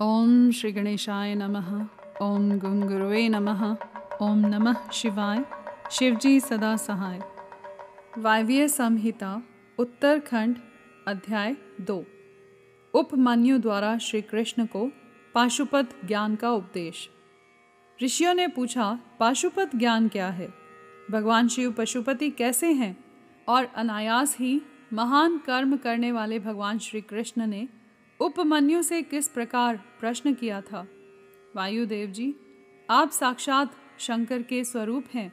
ओम श्री गणेशाय नमः। ओम गुंगुरुवे नमः। ओम नमः शिवाय। शिवजी सदा सहाय। वायव्य संहिता, उत्तरखंड, अध्याय दो। उपमान्यु द्वारा श्री कृष्ण को पाशुपत ज्ञान का उपदेश। ऋषियों ने पूछा, पाशुपत ज्ञान क्या है? भगवान शिव पशुपति कैसे हैं? और अनायास ही महान कर्म करने वाले भगवान श्री कृष्ण ने उपमन्यु से किस प्रकार प्रश्न किया था? वायुदेव जी, आप साक्षात शंकर के स्वरूप हैं।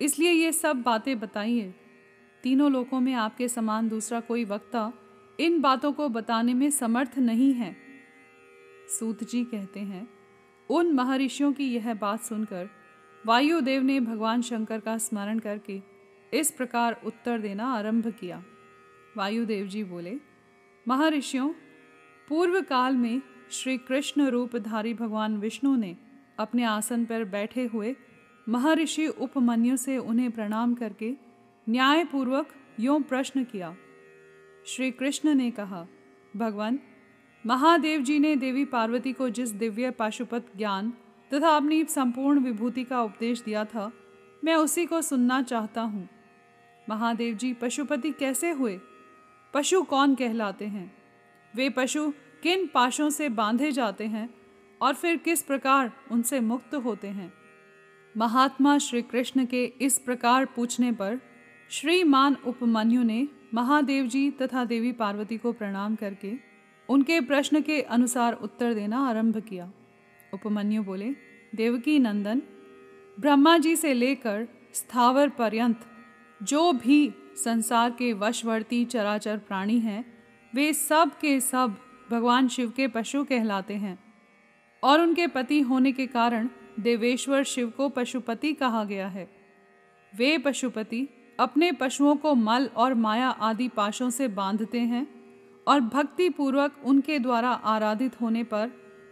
इसलिए ये सब बातें बताइए। तीनों लोकों में आपके समान दूसरा कोई वक्ता इन बातों को बताने में समर्थ नहीं है। सूत जी कहते हैं, उन महर्षियों की यह बात सुनकर वायुदेव ने भगवान शंकर का स्मरण करके इस प्रकार उत्तर देना आरंभ किया। वायुदेव जी बोले, महर्षियों पूर्व काल में श्री कृष्ण रूपधारी भगवान विष्णु ने अपने आसन पर बैठे हुए महर्षि उपमन्यु से उन्हें प्रणाम करके न्यायपूर्वक यों प्रश्न किया। श्री कृष्ण ने कहा, भगवान, महादेव जी ने देवी पार्वती को जिस दिव्य पाशुपत ज्ञान तथा अपनी संपूर्ण विभूति का उपदेश दिया था, मैं उसी को सुनना चाहता हूँ। महादेव जी पशुपति कैसे हुए? पशु कौन कहलाते हैं? वे पशु किन पाशों से बांधे जाते हैं और फिर किस प्रकार उनसे मुक्त होते हैं? महात्मा श्री कृष्ण के इस प्रकार पूछने पर श्रीमान उपमन्यु ने महादेव जी तथा देवी पार्वती को प्रणाम करके उनके प्रश्न के अनुसार उत्तर देना आरंभ किया। उपमन्यु बोले, देवकी नंदन, ब्रह्मा जी से लेकर स्थावर पर्यंत जो भी संसार के वशवर्ती चराचर प्राणी हैं वे सब के सब भगवान शिव के पशु कहलाते हैं। और उनके पति होने के कारण देवेश्वर शिव को पशुपति कहा गया है। वे पशुपति अपने पशुओं को मल और माया आदि पाशों से बांधते हैं और भक्ति पूर्वक उनके द्वारा आराधित होने पर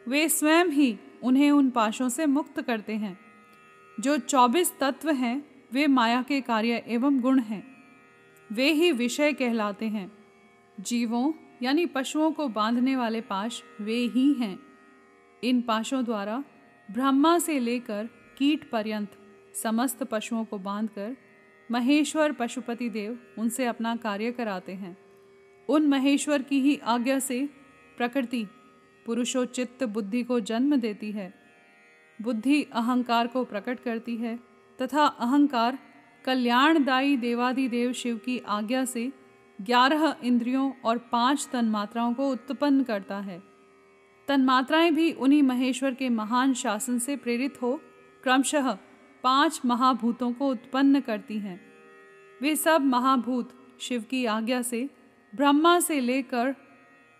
वे स्वयं ही उन्हें उन पाशों से मुक्त करते हैं। जो चौबीस तत्व हैं, वे माया के कार्य एवं गुण हैं। वे ही विषय कहलाते हैं। जीवों, यानी पशुओं को बांधने वाले पाश वे ही हैं। इन पाशों द्वारा ब्रह्मा से लेकर कीट पर्यंत समस्त पशुओं को बांधकर महेश्वर पशुपति देव उनसे अपना कार्य कराते हैं। उन महेश्वर की ही आज्ञा से प्रकृति पुरुषोचित्त बुद्धि को जन्म देती है। बुद्धि अहंकार को प्रकट करती है तथा अहंकार कल्याणदायी देवादिदेव शिव की आज्ञा से ग्यारह इंद्रियों और पाँच तन्मात्राओं को उत्पन्न करता है। तन्मात्राएँ भी उन्हीं महेश्वर के महान शासन से प्रेरित हो, क्रमशः पाँच महाभूतों को उत्पन्न करती हैं। वे सब महाभूत शिव की आज्ञा से, ब्रह्मा से लेकर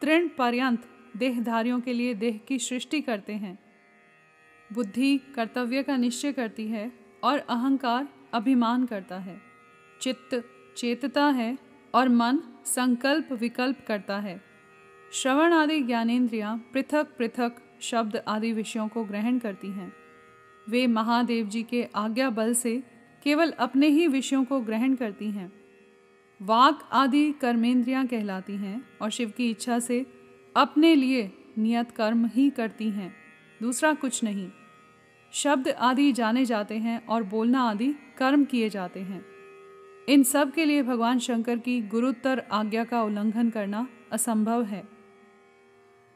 तृण पर्यंत देहधारियों के लिए देह की सृष्टि करते हैं। बुद्धि कर्तव्य का निश्चय करती है और अहंकार अभिमान करता है। चित्त चेतता है और मन संकल्प विकल्प करता है। श्रवण आदि ज्ञानेन्द्रियाँ पृथक पृथक शब्द आदि विषयों को ग्रहण करती हैं। वे महादेव जी के आज्ञा बल से केवल अपने ही विषयों को ग्रहण करती हैं। वाक आदि कर्मेंद्रियाँ कहलाती हैं और शिव की इच्छा से अपने लिए नियत कर्म ही करती हैं। दूसरा कुछ नहीं। शब्द आदि जाने जाते हैं और बोलना आदि कर्म किए जाते हैं। इन सब के लिए भगवान शंकर की गुरुत्तर आज्ञा का उल्लंघन करना असंभव है।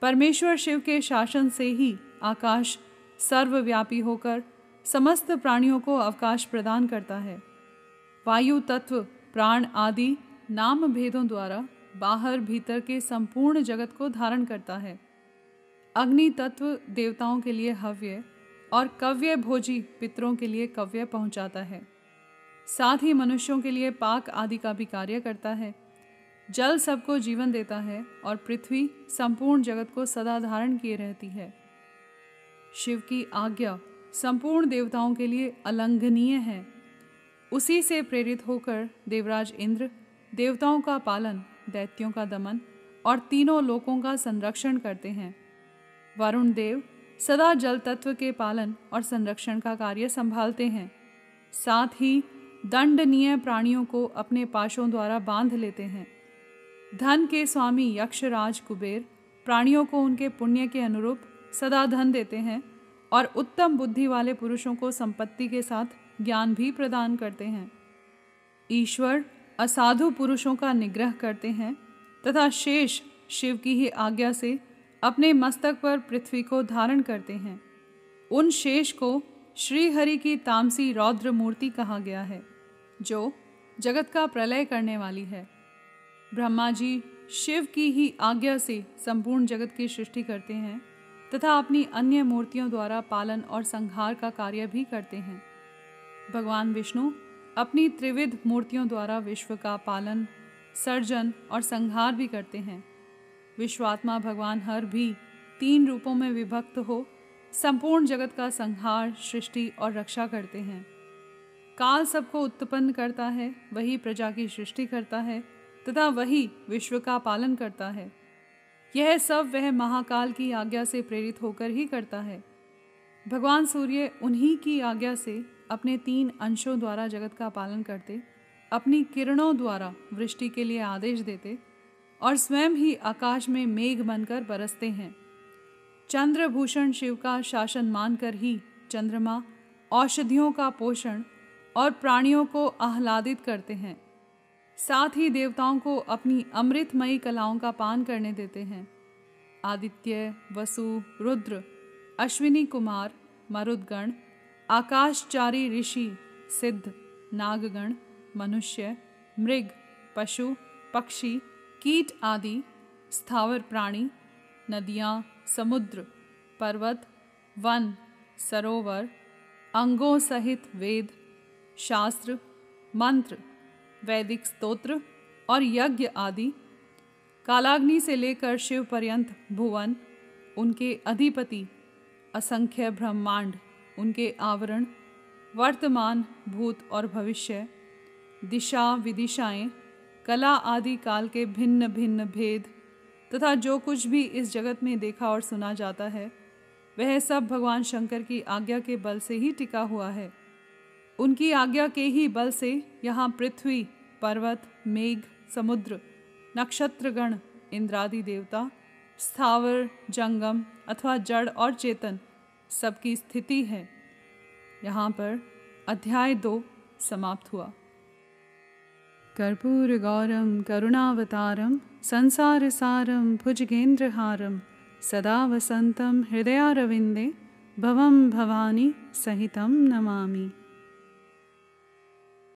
परमेश्वर शिव के शासन से ही आकाश सर्वव्यापी होकर समस्त प्राणियों को अवकाश प्रदान करता है। वायु तत्व, प्राण आदि, नाम भेदों द्वारा बाहर भीतर के संपूर्ण जगत को धारण करता है। अग्नि तत्व देवताओं के लिए हव्य और कव्य भोजी पितरों के लिए कव्य पहुंचाता है। साथ ही मनुष्यों के लिए पाक आदि का भी कार्य करता है। जल सबको जीवन देता है और पृथ्वी संपूर्ण जगत को सदा धारण किए रहती है। शिव की आज्ञा संपूर्ण देवताओं के लिए अलंघनीय है। उसी से प्रेरित होकर देवराज इंद्र देवताओं का पालन, दैत्यों का दमन और तीनों लोकों का संरक्षण करते हैं। वरुण देव सदा जल तत्व के पालन और संरक्षण का कार्य संभालते हैं। साथ ही दंडनीय प्राणियों को अपने पाशों द्वारा बाँध लेते हैं। धन के स्वामी यक्षराज कुबेर प्राणियों को उनके पुण्य के अनुरूप सदा धन देते हैं और उत्तम बुद्धि वाले पुरुषों को संपत्ति के साथ ज्ञान भी प्रदान करते हैं। ईश्वर असाधु पुरुषों का निग्रह करते हैं तथा शेष शिव की ही आज्ञा से अपने मस्तक पर पृथ्वी को धारण करते हैं। उन शेष को श्रीहरि की तामसी रौद्र मूर्ति कहा गया है। जो जगत का प्रलय करने वाली है। ब्रह्मा जी शिव की ही आज्ञा से संपूर्ण जगत की सृष्टि करते हैं तथा अपनी अन्य मूर्तियों द्वारा पालन और संहार का कार्य भी करते हैं। भगवान विष्णु अपनी त्रिविध मूर्तियों द्वारा विश्व का पालन, सर्जन और संहार भी करते हैं। विश्वात्मा भगवान हर भी तीन रूपों में विभक्त हो संपूर्ण जगत का संहार, सृष्टि और रक्षा करते हैं। काल सबको उत्पन्न करता है, वही प्रजा की सृष्टि करता है, तथा वही विश्व का पालन करता है। यह सब वह महाकाल की आज्ञा से प्रेरित होकर ही करता है। भगवान सूर्य उन्हीं की आज्ञा से अपने तीन अंशों द्वारा जगत का पालन करते, अपनी किरणों द्वारा वृष्टि के लिए आदेश देते, और स्वयं ही आकाश में मेघ बनकर बरसते हैं। चंद्रभूषण शिव का शासन मानकर ही चंद्रमा औषधियों का पोषण और प्राणियों को आह्लादित करते हैं। साथ ही देवताओं को अपनी अमृतमयी कलाओं का पान करने देते हैं। आदित्य, वसु, रुद्र, अश्विनी कुमार, मरुदगण, आकाशचारी ऋषि, सिद्ध, नागगण, मनुष्य, मृग, पशु, पक्षी, कीट आदि, स्थावर प्राणी, नदियाँ, समुद्र, पर्वत, वन, सरोवर, अंगों सहित वेद शास्त्र, मंत्र, वैदिक स्तोत्र और यज्ञ आदि। कालाग्नि से लेकर शिव पर्यंत भुवन, उनके अधिपति, असंख्य ब्रह्मांड, उनके आवरण, वर्तमान, भूत और भविष्य, दिशा विदिशाएँ, कला आदि काल के भिन्न भिन्न भेद तथा जो कुछ भी इस जगत में देखा और सुना जाता है, वह सब भगवान शंकर की आज्ञा के बल से ही टिका हुआ है। उनकी आज्ञा के ही बल से यहाँ पृथ्वी, पर्वत, मेघ, समुद्र, नक्षत्रगण, इंद्रादि देवता, स्थावर, जंगम अथवा जड़ और चेतन सबकी स्थिति है। यहाँ पर अध्याय दो समाप्त हुआ। कर्पूर गौरम, करुणावतारम, संसार सारम, भुजगेंद्रहारम, सदा वसन्तं हृदयारविंदे भवं भवानी सहितं नमामि।